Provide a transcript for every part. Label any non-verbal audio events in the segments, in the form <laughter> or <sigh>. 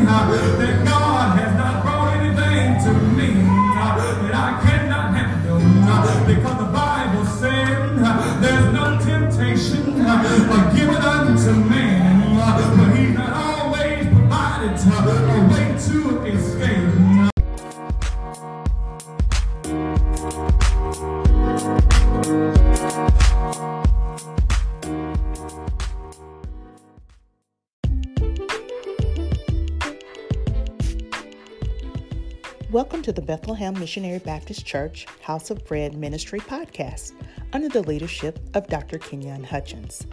uh, that God Bethlehem Missionary Baptist Church House of Bread Ministry podcast under the leadership of Dr. Kenyon Hutchins,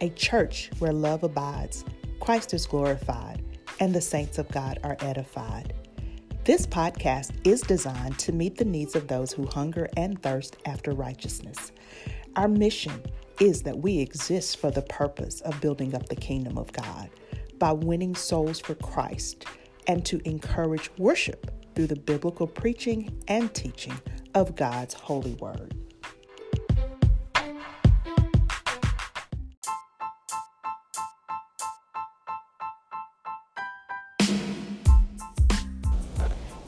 a church where love abides, Christ is glorified, and the saints of God are edified. This podcast is designed to meet the needs of those who hunger and thirst after righteousness. Our mission is that we exist for the purpose of building up the kingdom of God by winning souls for Christ and to encourage worship through the biblical preaching and teaching of God's holy word.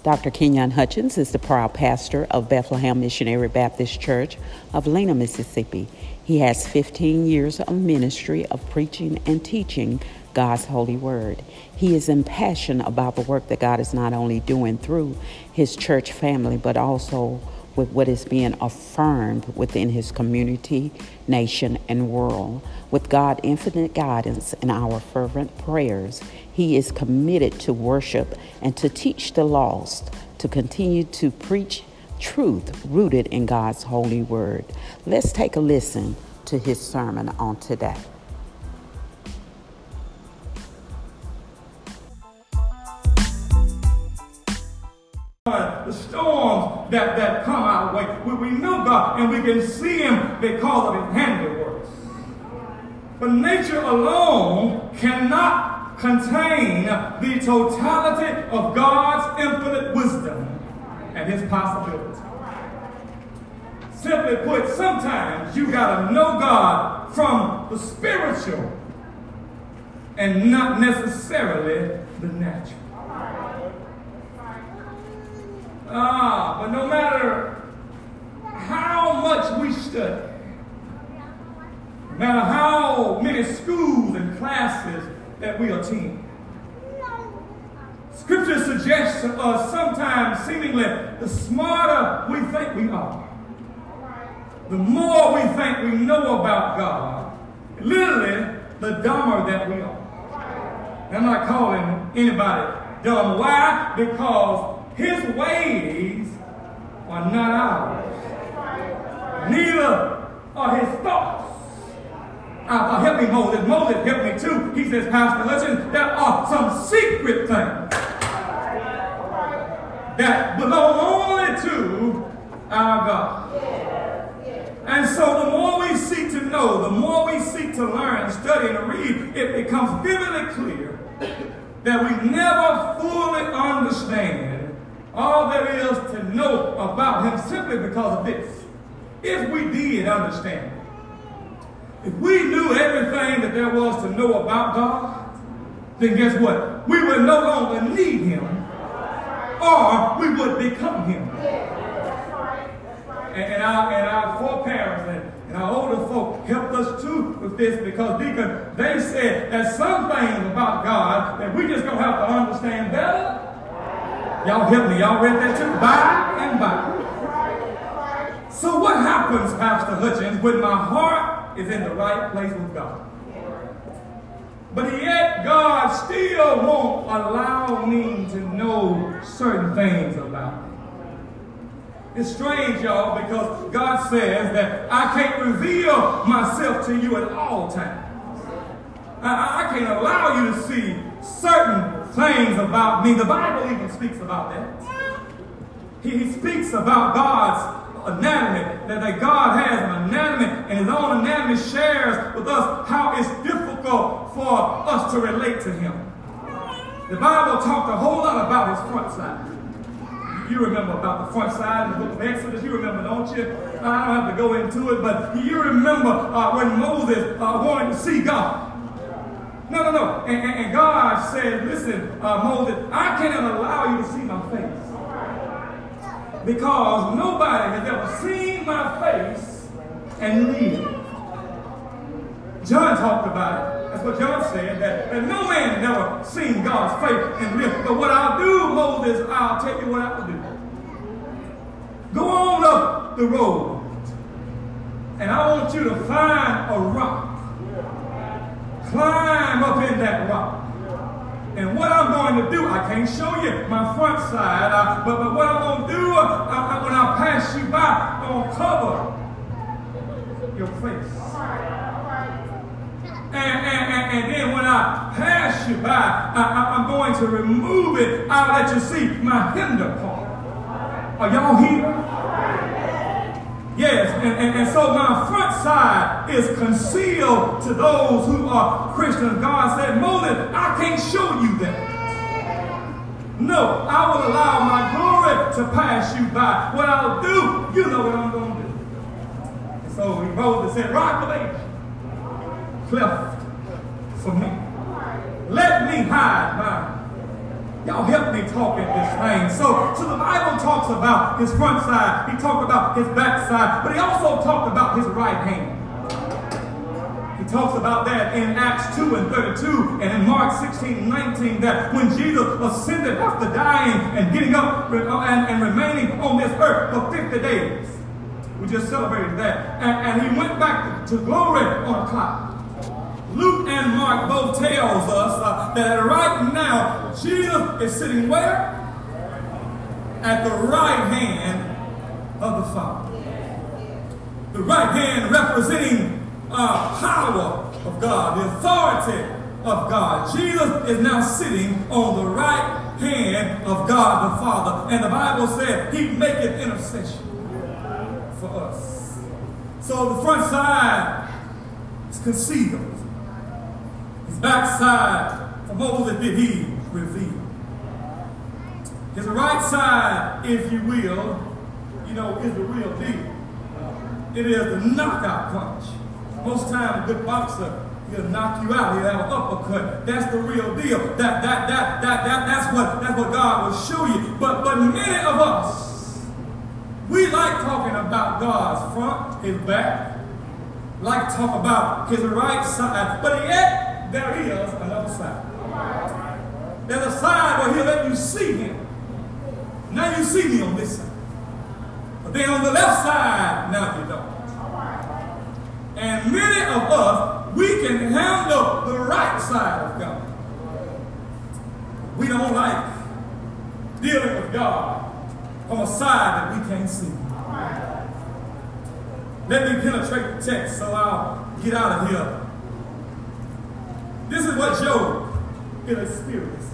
Dr. Kenyon Hutchins is the proud pastor of Bethlehem Missionary Baptist Church of Lena, Mississippi. He has 15 years of ministry of preaching and teaching God's holy word. He is impassioned about the work that God is not only doing through his church family, but also with what is being affirmed within his community, nation, and world. With God' infinite guidance and our fervent prayers, he is committed to worship and to teach the lost, to continue to preach truth rooted in God's holy word. Let's take a listen to his sermon on today. God and we can see Him because of His handiworks. But nature alone cannot contain the totality of God's infinite wisdom and His possibilities. Simply put, sometimes you got to know God from the spiritual and not necessarily the natural. Ah, but no matter how much we study, no matter how many schools and classes that we attend, Scripture suggests to us sometimes seemingly the smarter we think we are, the more we think we know about God, literally the dumber that we are. I'm not calling anybody dumb. Why? Because his ways are not ours. Neither are his thoughts. Uh, help me, Moses. Moses help me too. He says, Pastor Hutchins, there are some secret things that belong only to our God. And so the more we seek to know, the more we seek to learn, study, and read, it becomes vividly clear that we never fully understand all there is to know about him simply because of this. If we did understand if we knew everything that there was to know about God, then guess what? We would no longer need him or we would become him. And, and, our, and our foreparents and, and our older folk helped us too with this because Deacon, they said that some things about God that we just to have to understand better Y'all help me. Y'all read that too? By and by. So what happens, Pastor Hutchins, when my heart is in the right place with God? But yet God still won't allow me to know certain things about me. It's strange, y'all, because God says that I can't reveal myself to you at all times. I, can't allow you to see certain things about me. The Bible even speaks about that. He speaks about God's anatomy, that, that God has an anatomy, and his own anatomy shares with us how it's difficult for us to relate to him. The Bible talked a whole lot about his front side. You remember about the front side in the book of Exodus. You remember, don't you? I don't have to go into it, but you remember uh, when Moses uh, wanted to see God. No, no, no. And, and, and God said, listen, uh, Moses, I cannot allow you to see my face. Because nobody has ever seen my face and lived. John talked about it. That's what John said, that, that no man has ever seen God's face and lived. But what I'll do, Moses, I'll tell you what I will do. Go on up the road, and I want you to find a rock. Climb up in that rock. And what I'm going to do, I can't show you my front side, uh, but, but what I'm going to do, uh, I, when I pass you by, I'm going to cover your face. And, and, and, and, then when I pass you by, I, am going to remove it. I'll let you see my hinder part. Are y'all here? Yes, and, and, and, so my front side is concealed to those who are Christians. God said, Moses, I can't show you that. No, I will allow my glory to pass you by. What I'll do, you know what I'm going to do. And so Moses said, Rock of Ages, cleft for me. Let me hide my Y'all help me talk in this thing. So, so the Bible talks about his front side. He talked about his back side. But he also talked about his right hand. He talks about that in Acts 2 and 32 and in Mark 16 and 19 that when Jesus ascended after dying and getting up uh, and, and remaining on this earth for 50 days. We just celebrated that. And, and he went back to, to glory on a cloud. Luke and Mark both tells us uh, that right now Jesus is sitting where? At the right hand of the Father. The right hand representing uh, power of God, the authority of God. Jesus is now sitting on the right hand of God the Father. And the Bible said he maketh intercession for us. So the front side is concealed backside from Moses did he reveal. His right side, if you will, you know, is the real deal. It is the knockout punch. Most times a good boxer, he'll knock you out, he'll have an uppercut. That's the real deal. That that that that that that's what that's what God will show you. But but many of us, we like talking about God's front, his back, like talk about his right side, but yet there is another side. There's a side where he'll let you see him. Now you see me on this side. But then on the left side, now you don't. And many of us, we can handle the right side of God. We don't like dealing with God on a side that we can't see. Let me penetrate the text so I'll get out of here this is what Job experienced.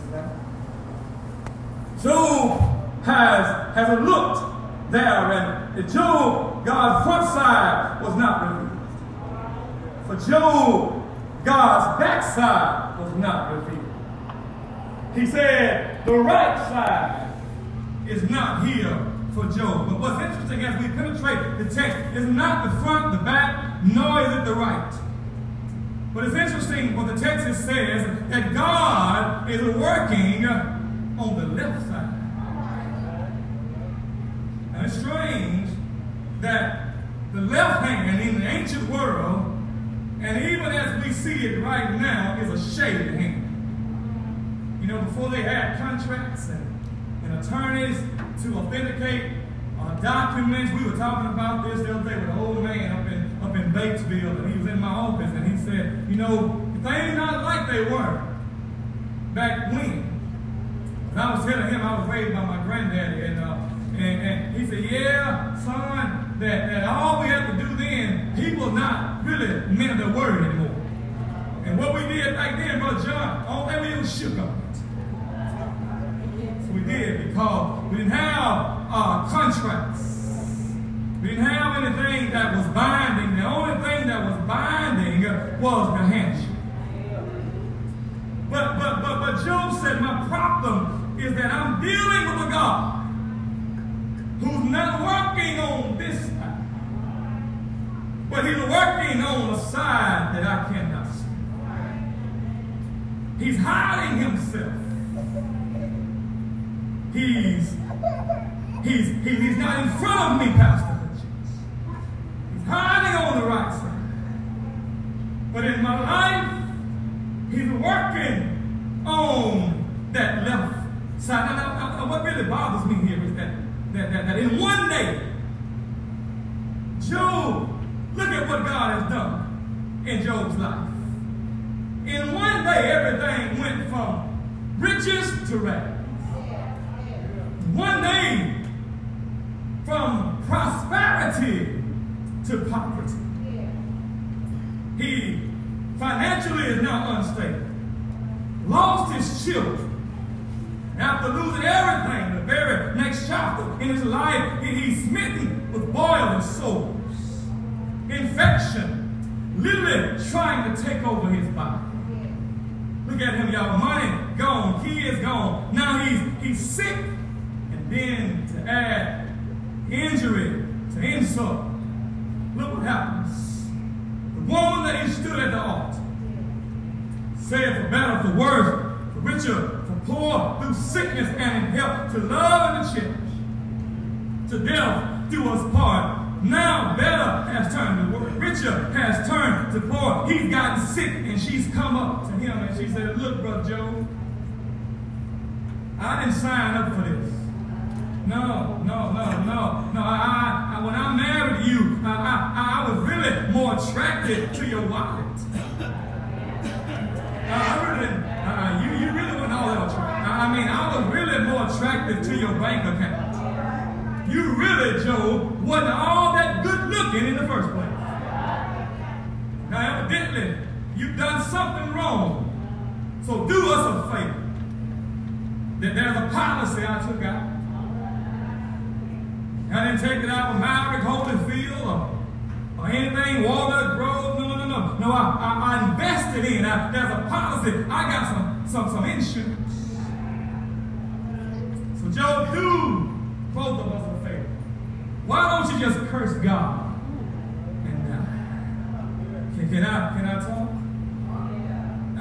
Job has, has looked there, and Job, God's front side was not revealed. For Job, God's backside was not revealed. He said, the right side is not here for Job. But what's interesting as we penetrate the text is not the front, the back, nor is it the right. But it's interesting what the text says that God is working on the left side. And it's strange that the left hand in the ancient world, and even as we see it right now, is a shaded hand. You know, before they had contracts and, and attorneys to authenticate uh, documents, we were talking about this the other day with an old man up in up in Batesville, and he was in my office, and he said, you know, things not like they were back when. And I was telling him I was raised by my granddaddy, and, uh, and, and he said, yeah, son, that, that all we had to do then, people not really men of their word anymore. And what we did back then, Brother John, all that we was shook we did because we didn't have uh, contracts. Didn't have anything that was binding. The only thing that was binding was the handshake. But, but, but, but Job said, my problem is that I'm dealing with a God who's not working on this side, but he's working on a side that I cannot see. He's hiding himself. He's he's he's not in front of me, Pastor Hutchins. He's hiding on the right side. But my life, he's working on that left side. Now, now, what really bothers me here is that, that, that, that in one day, Job, look at what God has done in Job's life. In one day, everything went from riches to rags. One day, from prosperity to poverty. He financially is now unstable. Lost his children. After losing everything, the very next chapter in his life, he's smitten with boiling sores. Infection, literally trying to take over his body. Look at him, y'all. Money gone, kids gone. Now he's he's sick. And then add injury to insult, look what happens. The woman that he stood at the altar said, for better, for worse, for richer, for poor, through sickness and in health, to love and to cherish, to death do us part. Now better has turned to worse. Richer has turned to poor. He's gotten sick, and she's come up to him and she said, Look, Brother Joe, I didn't sign up for this. No, no, no, no, no. I, I, when I married you, I, I, I was really more attracted to your wallet. Uh, I really, uh, you, you really went all out. I mean, I was really more attracted to your bank account. You really, Joe, wasn't all that good looking in the first place. Now, evidently, you've done something wrong. So do us a favor. That there's a policy I took out. I didn't take it out of Maverick Holyfield or, or anything, Walnut Grove. No, no, no. No, I, I, I invested in. I, there's a policy. I got some, some, some insurance. So Job, do both of us a favor. Why don't you just curse God and die? Can, can I can I talk?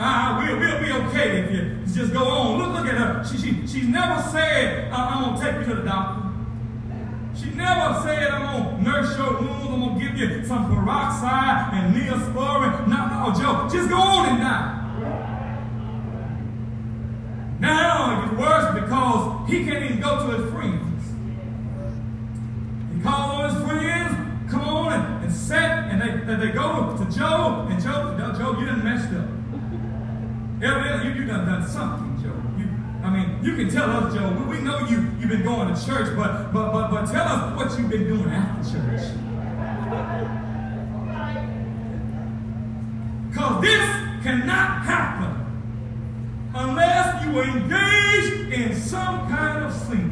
Ah, we'll, we'll be okay if you just go on. Look, look at her. She, she, she's never said, I'm going to take you to the doctor. She never said, I'm going to nurse your wounds. I'm going to give you some peroxide and neosporin. No, no, Joe. Just go on and die. Now it gets worse because he can't even go to his friends. He calls on his friends, come on and, and set, and they, they, they go to Joe, and Joe, Joe, you done messed up. Evidently, you, you done done something, I mean, you can tell us, Joe. We, know you, you've been going to church, but, but, but, but tell us what you've been doing after church. Because this cannot happen unless you engage in some kind of sin.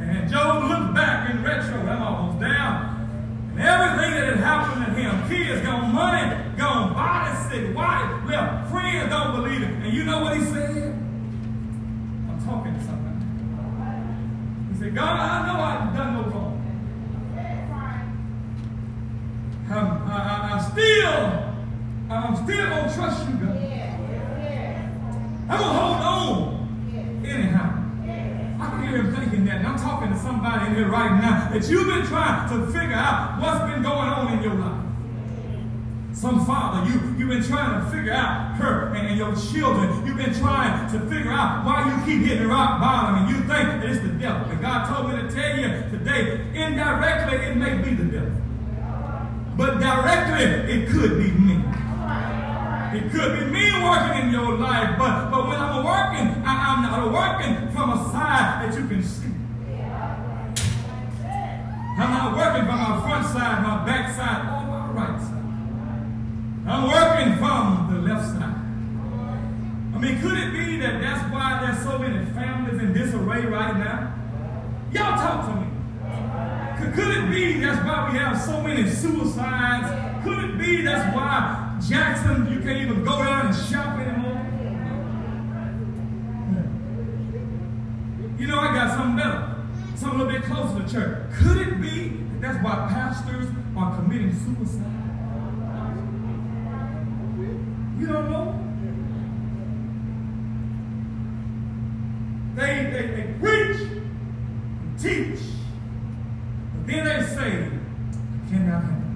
And Job looked back in retro, I'm almost down, and everything that had happened to him, kids gone, money gone, body sick, wife left, friends don't believe it. And you know what he said? I'm talking to somebody. He said, God, I know I've done no wrong. I'm, I, I, I'm still, I'm still gonna trust you, God. I'm gonna hold on anyhow. I can hear him thinking that, and I'm talking to somebody in here right now that you've been trying to figure out what's been going on in your life. Some father, you, you've been trying to figure out her and, and your children. You've been trying to figure out why you keep hitting rock bottom and you think that it's the devil. And God told me to tell you today, indirectly, it may be the devil. But directly, it could be me. It could be me working in your life, but, but when I'm working, I, am not working from a side that you can see. I'm not working from my front side, my back side, or my right side. So many families in disarray right now? Y'all talk to me. Could, could it be that's why we have so many suicides? Could it be that's why Jackson, you can't even go down and shop anymore? You know, I got something better, something a little bit closer to church. Could it be that that's why pastors are committing suicide? You don't know? They, they, they preach and teach, but then they say, I cannot handle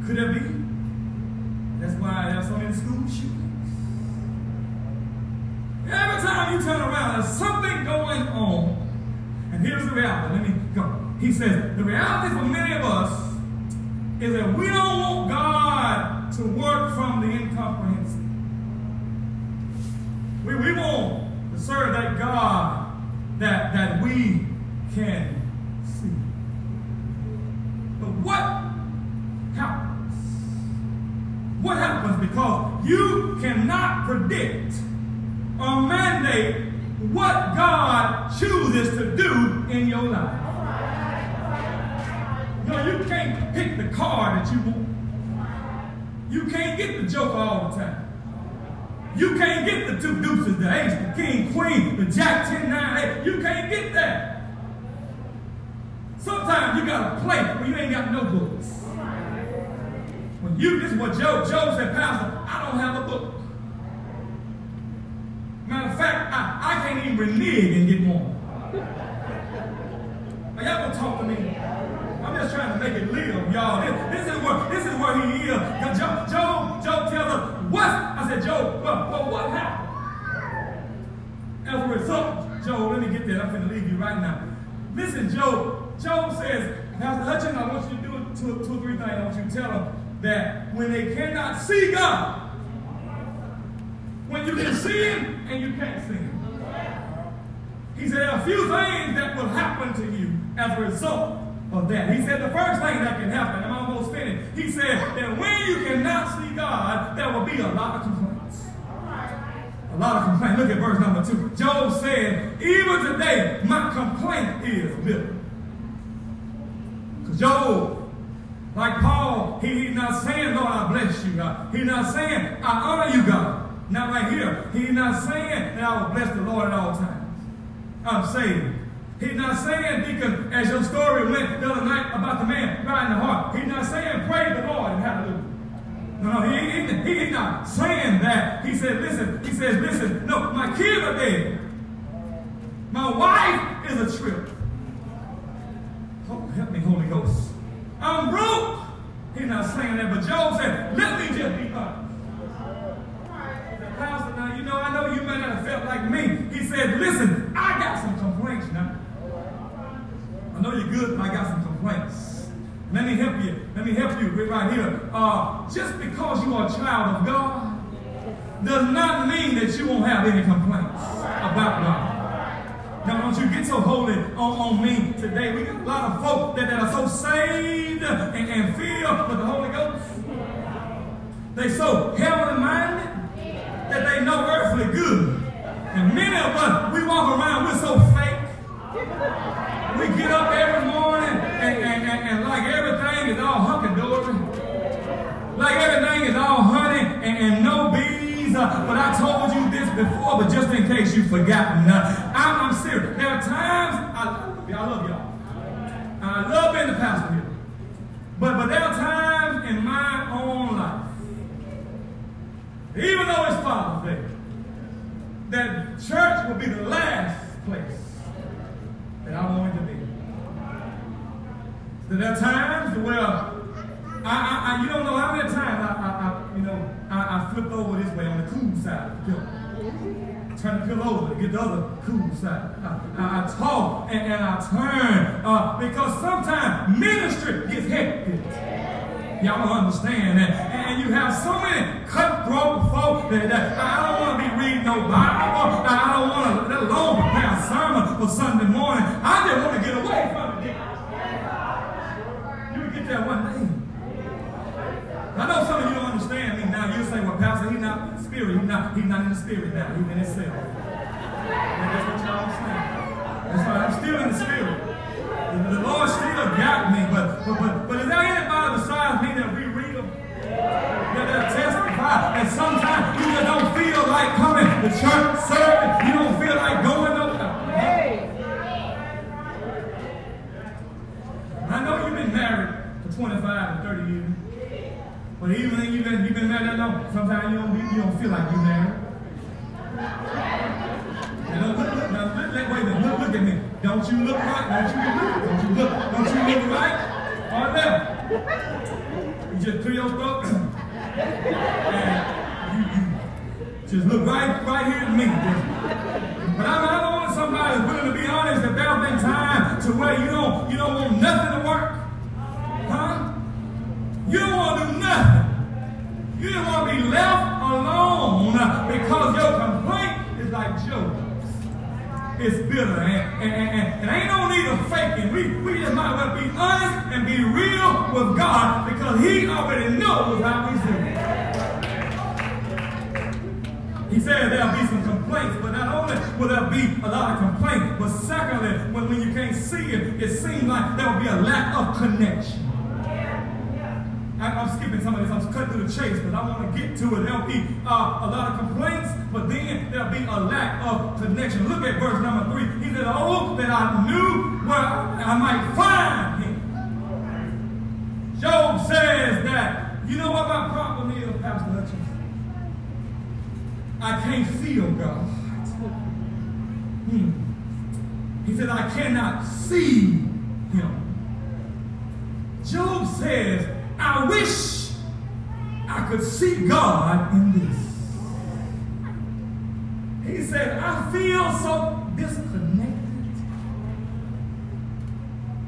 it. Could it be? That's why there's so many school shootings. Every time you turn around, there's something going on. And here's the reality. Let me go. He says, the reality for many of us is that we don't want God to work from the incomprehensible. We, we want to serve that God that, that we can see. But what happens? What happens? Because you cannot predict or mandate what God chooses to do in your life. The car that you want. You can't get the joker all the time. You can't get the two deuces, the ace, the king, queen, the jack, 10, 9, 8. You can't get that. Sometimes you got to play when you ain't got no books. When you, this is what Joe, Joe said, Pastor, I don't have a book. Matter of fact, I, I can't even renege and get one. Now, y'all gonna talk to me. Trying to make it live, y'all. This, this is where this is where he is. Joe, Joe, Joe tells us what? I said, Joe, well, well what happened? As a result, Joe, let me get that. I'm gonna leave you right now. Listen, Joe. Joe says, Pastor Hutchins, I want you to do two, two three things. I want you to tell them that when they cannot see God, when you can see him and you can't see him. He said a few things that will happen to you as a result of that. He said the first thing that can happen, I'm almost finished. He said that when you cannot see God, there will be a lot of complaints. A lot of complaints. Look at verse number two. Job said, even today, my complaint is bitter. Because Job, like Paul, he, he's not saying, Lord, I bless you, God. He's not saying, I honor you, God. Not right here. He's not saying that I will bless the Lord at all times. I'm saying. He's not saying, Deacon, as your story went the other night about the man in the heart. He's not saying, praise the Lord and hallelujah. No, no, he, he, he's not saying that. He said, listen, he says, listen, no, my kids are dead. My wife is a trip. Oh, help me, Holy Ghost. I'm broke. He's not saying that, but Job said, let me just be honest. Pastor, now you know, I know you might not have felt like me. He said, listen, I got some complaints now. I know you're good, but I got some complaints. Let me help you. Let me help you right here. Uh, just because you are a child of God does not mean that you won't have any complaints about God. Now, don't you get so holy on, on me today. We got a lot of folk that, that are so saved and, and filled with the Holy Ghost. They so heavenly minded that they know earthly good. And many of us, we walk around, we're so fake. We get up every morning and, and, and, and like everything is all hunky-dory. Like everything is all honey and, and no bees. Uh, but I told you this before, but just in case you've forgotten, uh, I'm, I'm serious. There are times, I, I love y'all. I love being the pastor here. But, but there are times in my own life even though it's Father's Day, that church will be the last place that I want it to be. There are times where I, I, I, you don't know how many times I, I, I you know, I, I flipped over this way on the cool side of the pillow. Turn over to get the other cool side. I, I, talk and, and I turn uh, because sometimes ministry gets hectic. Y'all don't understand that. And you have so many cutthroat folk that, that I don't want to be reading no Bible. I don't want to, let alone prepare a sermon for Sunday morning. I just want to get away from it. You get that one day. I know some of you don't understand me now. You say, well, Pastor, he's not spirit. He's not, he's not in the spirit now. He's in himself. And that's what y'all saying. That's why I'm still in the spirit. The Lord still got me, but, but, but, but is there anybody besides me that we read them? That, that testify that sometimes you just don't feel like coming to church serving. You don't feel like going nowhere. I know you've been married for 25 and 30 years. But even if you've been, long, sometimes you don't, you don't feel like you're married. Now, look, look, now, look, wait a minute, look, look at me. Don't you look right? Don't you look? Don't you look? Don't you look right? Or left? You just clear your throat <clears throat> and you, you just look right, right here at me. But I'm, I want somebody who's willing to be honest that there'll been time to where you don't, It's bitter and, and, and, and ain't no need of faking. We, we just might well be honest and be real with God because He already knows how we feel. He said there'll be some complaints, but not only will there be a lot of complaints, but secondly, when, when you can't see it, it seems like there will be a lack of connection. Skipping some of this. I'm cutting through the chase because I want to get to it. There'll be uh, a lot of complaints, but then there'll be a lack of connection. Look at verse number three. He said, Oh, that I knew where I might find him. Job says that, you know what my problem is, Pastor Hutchins? I can't feel God. Hmm. He said, I cannot see him. Job says, I wish I could see God in this. He said, I feel so disconnected.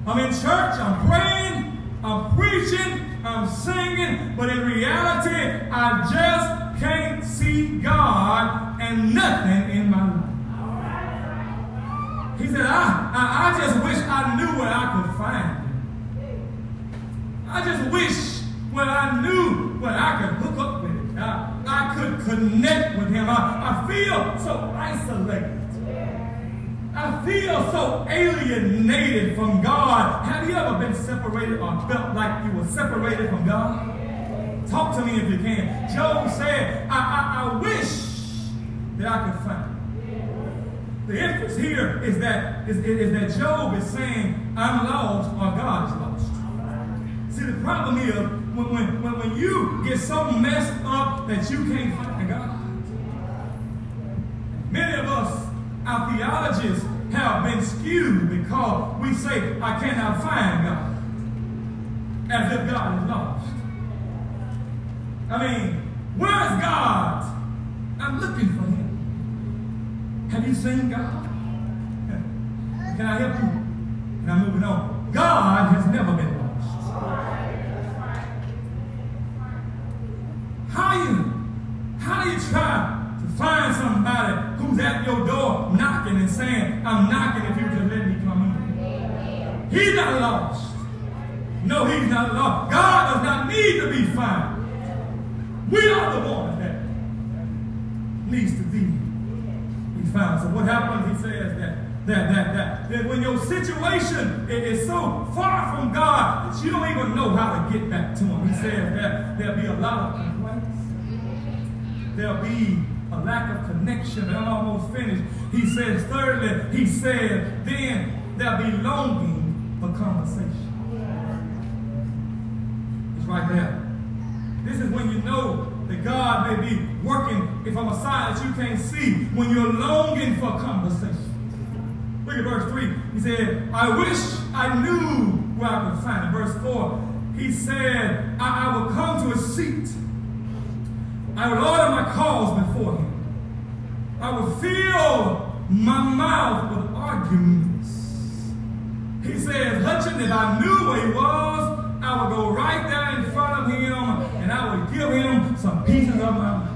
I'm in church, I'm praying, I'm preaching, I'm singing, but in reality, I just can't see God and nothing in my life. He said, I, I, I just wish I knew where I could find I just wish when I knew when I could hook up with it, I, I could connect with him. I, I feel so isolated. I feel so alienated from God. Have you ever been separated or felt like you were separated from God? Talk to me if you can. Job said, I, I, I wish that I could find the emphasis here is that is, is that Job is saying, I'm lost or God is lost. See, the problem is when, when, when, when you get so messed up that you can't find God. Many of us, our theologies have been skewed because we say, I cannot find God. As if God is lost. I mean, where's God? I'm looking for him. Have you seen God? Can I help you? And I'm moving on. God has never been How you, how you try to find somebody who's at your door knocking and saying, I'm knocking if you just let me come in? He's not lost. No, he's not lost. God does not need to be found. We are the ones that needs to be, found. So what happens, he says that that, that, that, that when your situation is so far from God that you don't even know how to get back to Him. He says that there'll be a lot of there'll be a lack of connection. And I'm almost finished. He says, thirdly, he said, then there'll be longing for conversation. It's right there. This is when you know that God may be working from a side that you can't see, when you're longing for conversation. Look at verse 3. He said, I wish I knew where I could find it. Verse 4, he said, I, I will come to a seat I would order my cause before him. I would fill my mouth with arguments. He says, Hutchin, if I knew where he was, I would go right there in front of him and I would give him some pieces of my mind.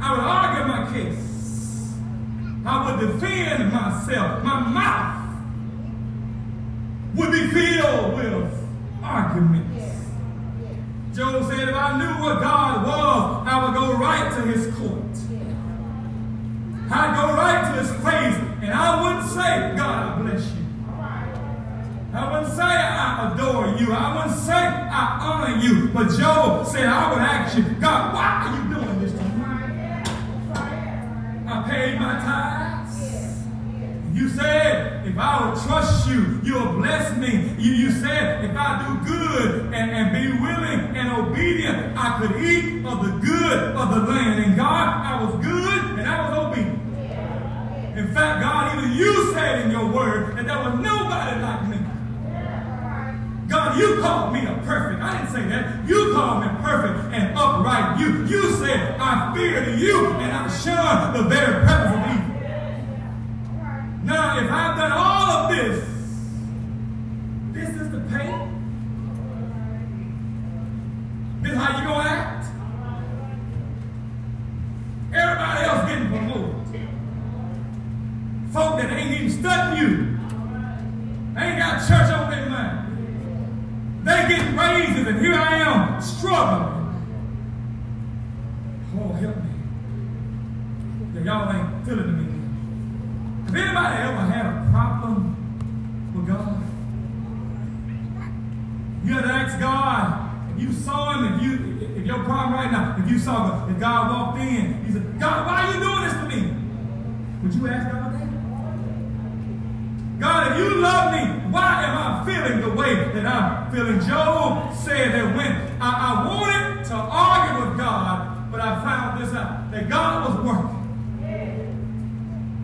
I would argue my case. I would defend myself. My mouth would be filled with arguments. Job said, if I knew what God was, I would go right to his court. I'd go right to his face, and I wouldn't say, God, I bless you. I wouldn't say I adore you. I wouldn't say I honor you. But Job said, I would ask you, God, why are you doing this to me? I paid my tithes. You said, if I would trust you, you'll bless me. You, you said, if I do good and, and be willing and obedient, I could eat of the good of the land. And God, I was good and I was obedient. In fact, God, even you said in your word that there was nobody like me. God, you called me a perfect. I didn't say that. You called me perfect and upright. You, you said, I fear you and I shun the very presence of evil. If I've done all of this, this is the pain. This is how you gonna act. Everybody else getting promoted. Folk that ain't even studying you. Ain't got church on their mind. They getting raises, and here I am struggling. Oh, help me. Yeah, y'all ain't feeling me. Have anybody ever had a problem with God? You had to ask God, if you saw him, if you if your problem right now, if you saw if God walked in, He said, God, why are you doing this to me? Would you ask God that? God, if you love me, why am I feeling the way that I'm feeling? Job said that when I, I wanted to argue with God, but I found this out, that God was working.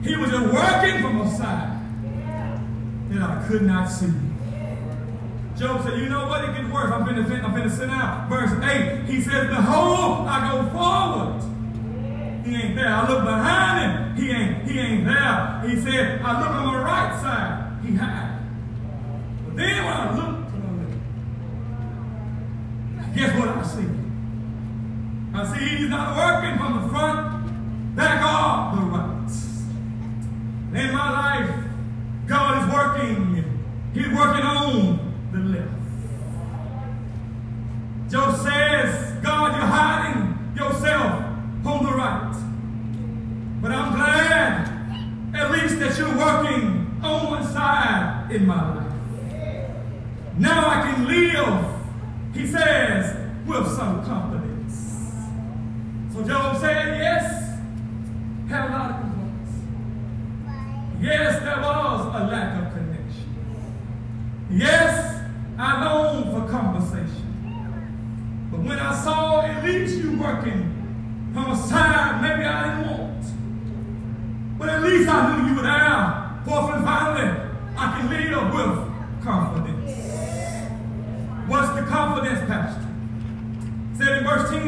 He was just working from a side that I could not see. Job said, you know what? It gets finna, I'm finna sit down. Verse 8, he says, Behold, I go forward. He ain't there. I look behind him. He ain't, he ain't there. He said, I look on the right side. He had. But then when I look to the left, guess what I see? I see he's not working from the front, back, or the right. In my life, God is working. He's working on the left. Job says, God, you're hiding yourself on the right. But I'm glad at least that you're working on one side in my life. Now I can live, he says, with some confidence. So Job said, yes, had a lot of complaints. Yes, there was a lack of connection. Yes, I longed for conversation. But when I saw at least you working from a side maybe I didn't want. But at least I knew you there. Fourth and finally, I can live with confidence. What's the confidence, Pastor? Said in verse 10.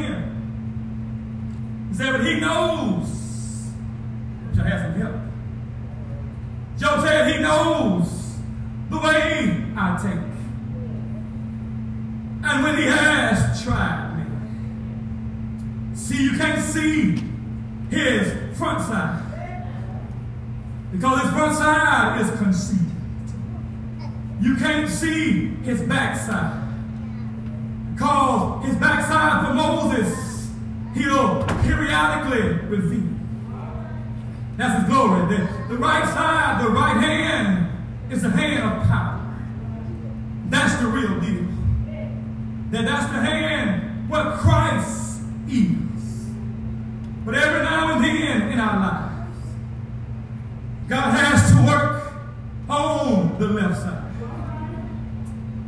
He said, but he knows. Which I have some help. Job said he knows the way I take. And when he has tried me. See, you can't see his front side. Because his front side is concealed. You can't see his backside. Because his backside for Moses, he'll periodically reveal. That's his glory. The, the right side, the right hand, is the hand of power. That's the real deal. That that's the hand what Christ is. But every now and then in our lives, God has to work on the left side.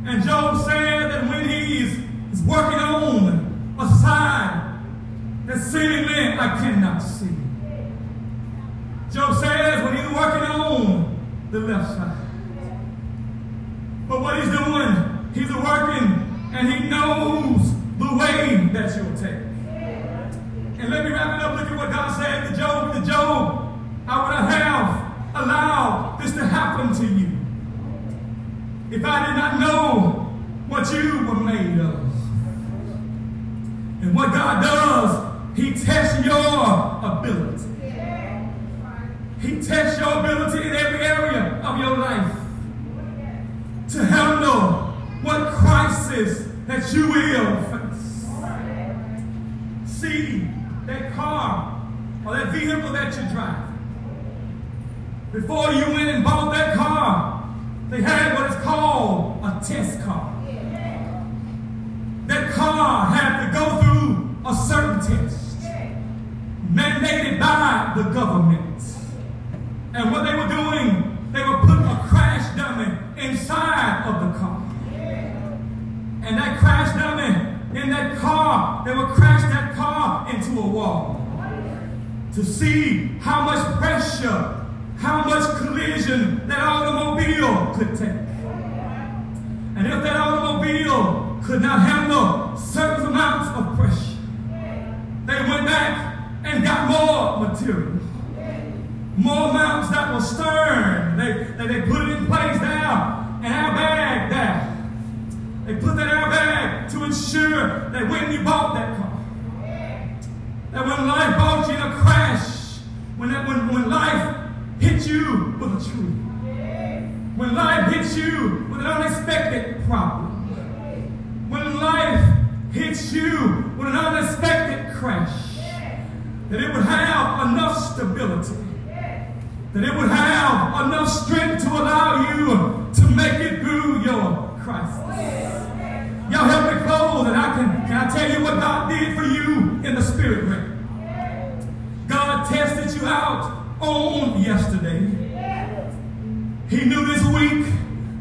And Job said that when he's, he's working on a side that seemingly I cannot see. Job says when he's working on the left side. But what he's doing, he's working and he knows the way that you'll take. And let me wrap it up. Look at what God said to Job. To Job, I would have allowed this to happen to you if I did not know what you were made of. And what God does, he tests your ability. He tests your ability in every area of your life to handle what crisis that you will face. See that car or that vehicle that you drive. Before you went and bought that car, they had what is called a test car. That car had to go through a certain test mandated by the government. And what they were doing, they were putting a crash dummy inside of the car. And that crash dummy in that car, they would crash that car into a wall to see how much pressure how much collision that automobile could take. And if that automobile could not handle certain amounts of pressure, they went back and got more material. More amounts that were stern. They, they, they put it in place now, an airbag there. They put that airbag to ensure that when you bought that it would have enough strength to allow you to make it through your crisis. Y'all help me close, and I can, can I tell you what God did for you in the spirit realm. God tested you out on yesterday. He knew this week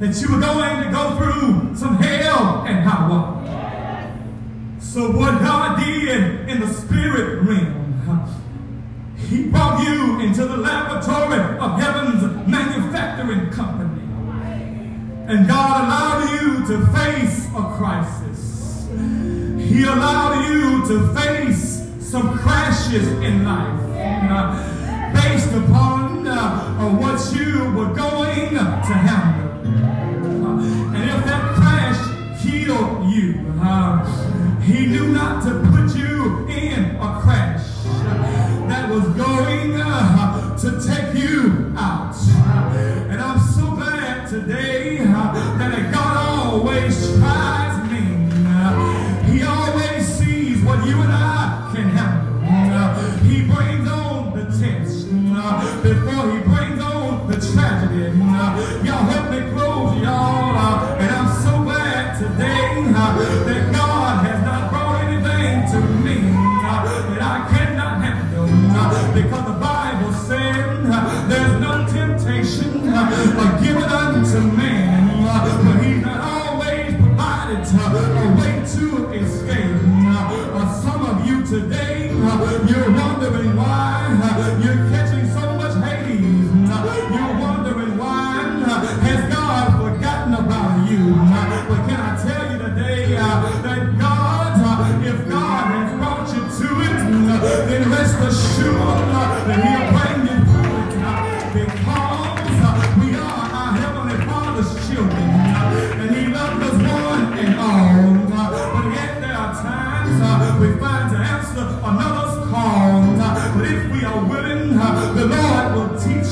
that you were going to go through some to face some crashes in life. And, uh,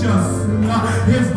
righteous. His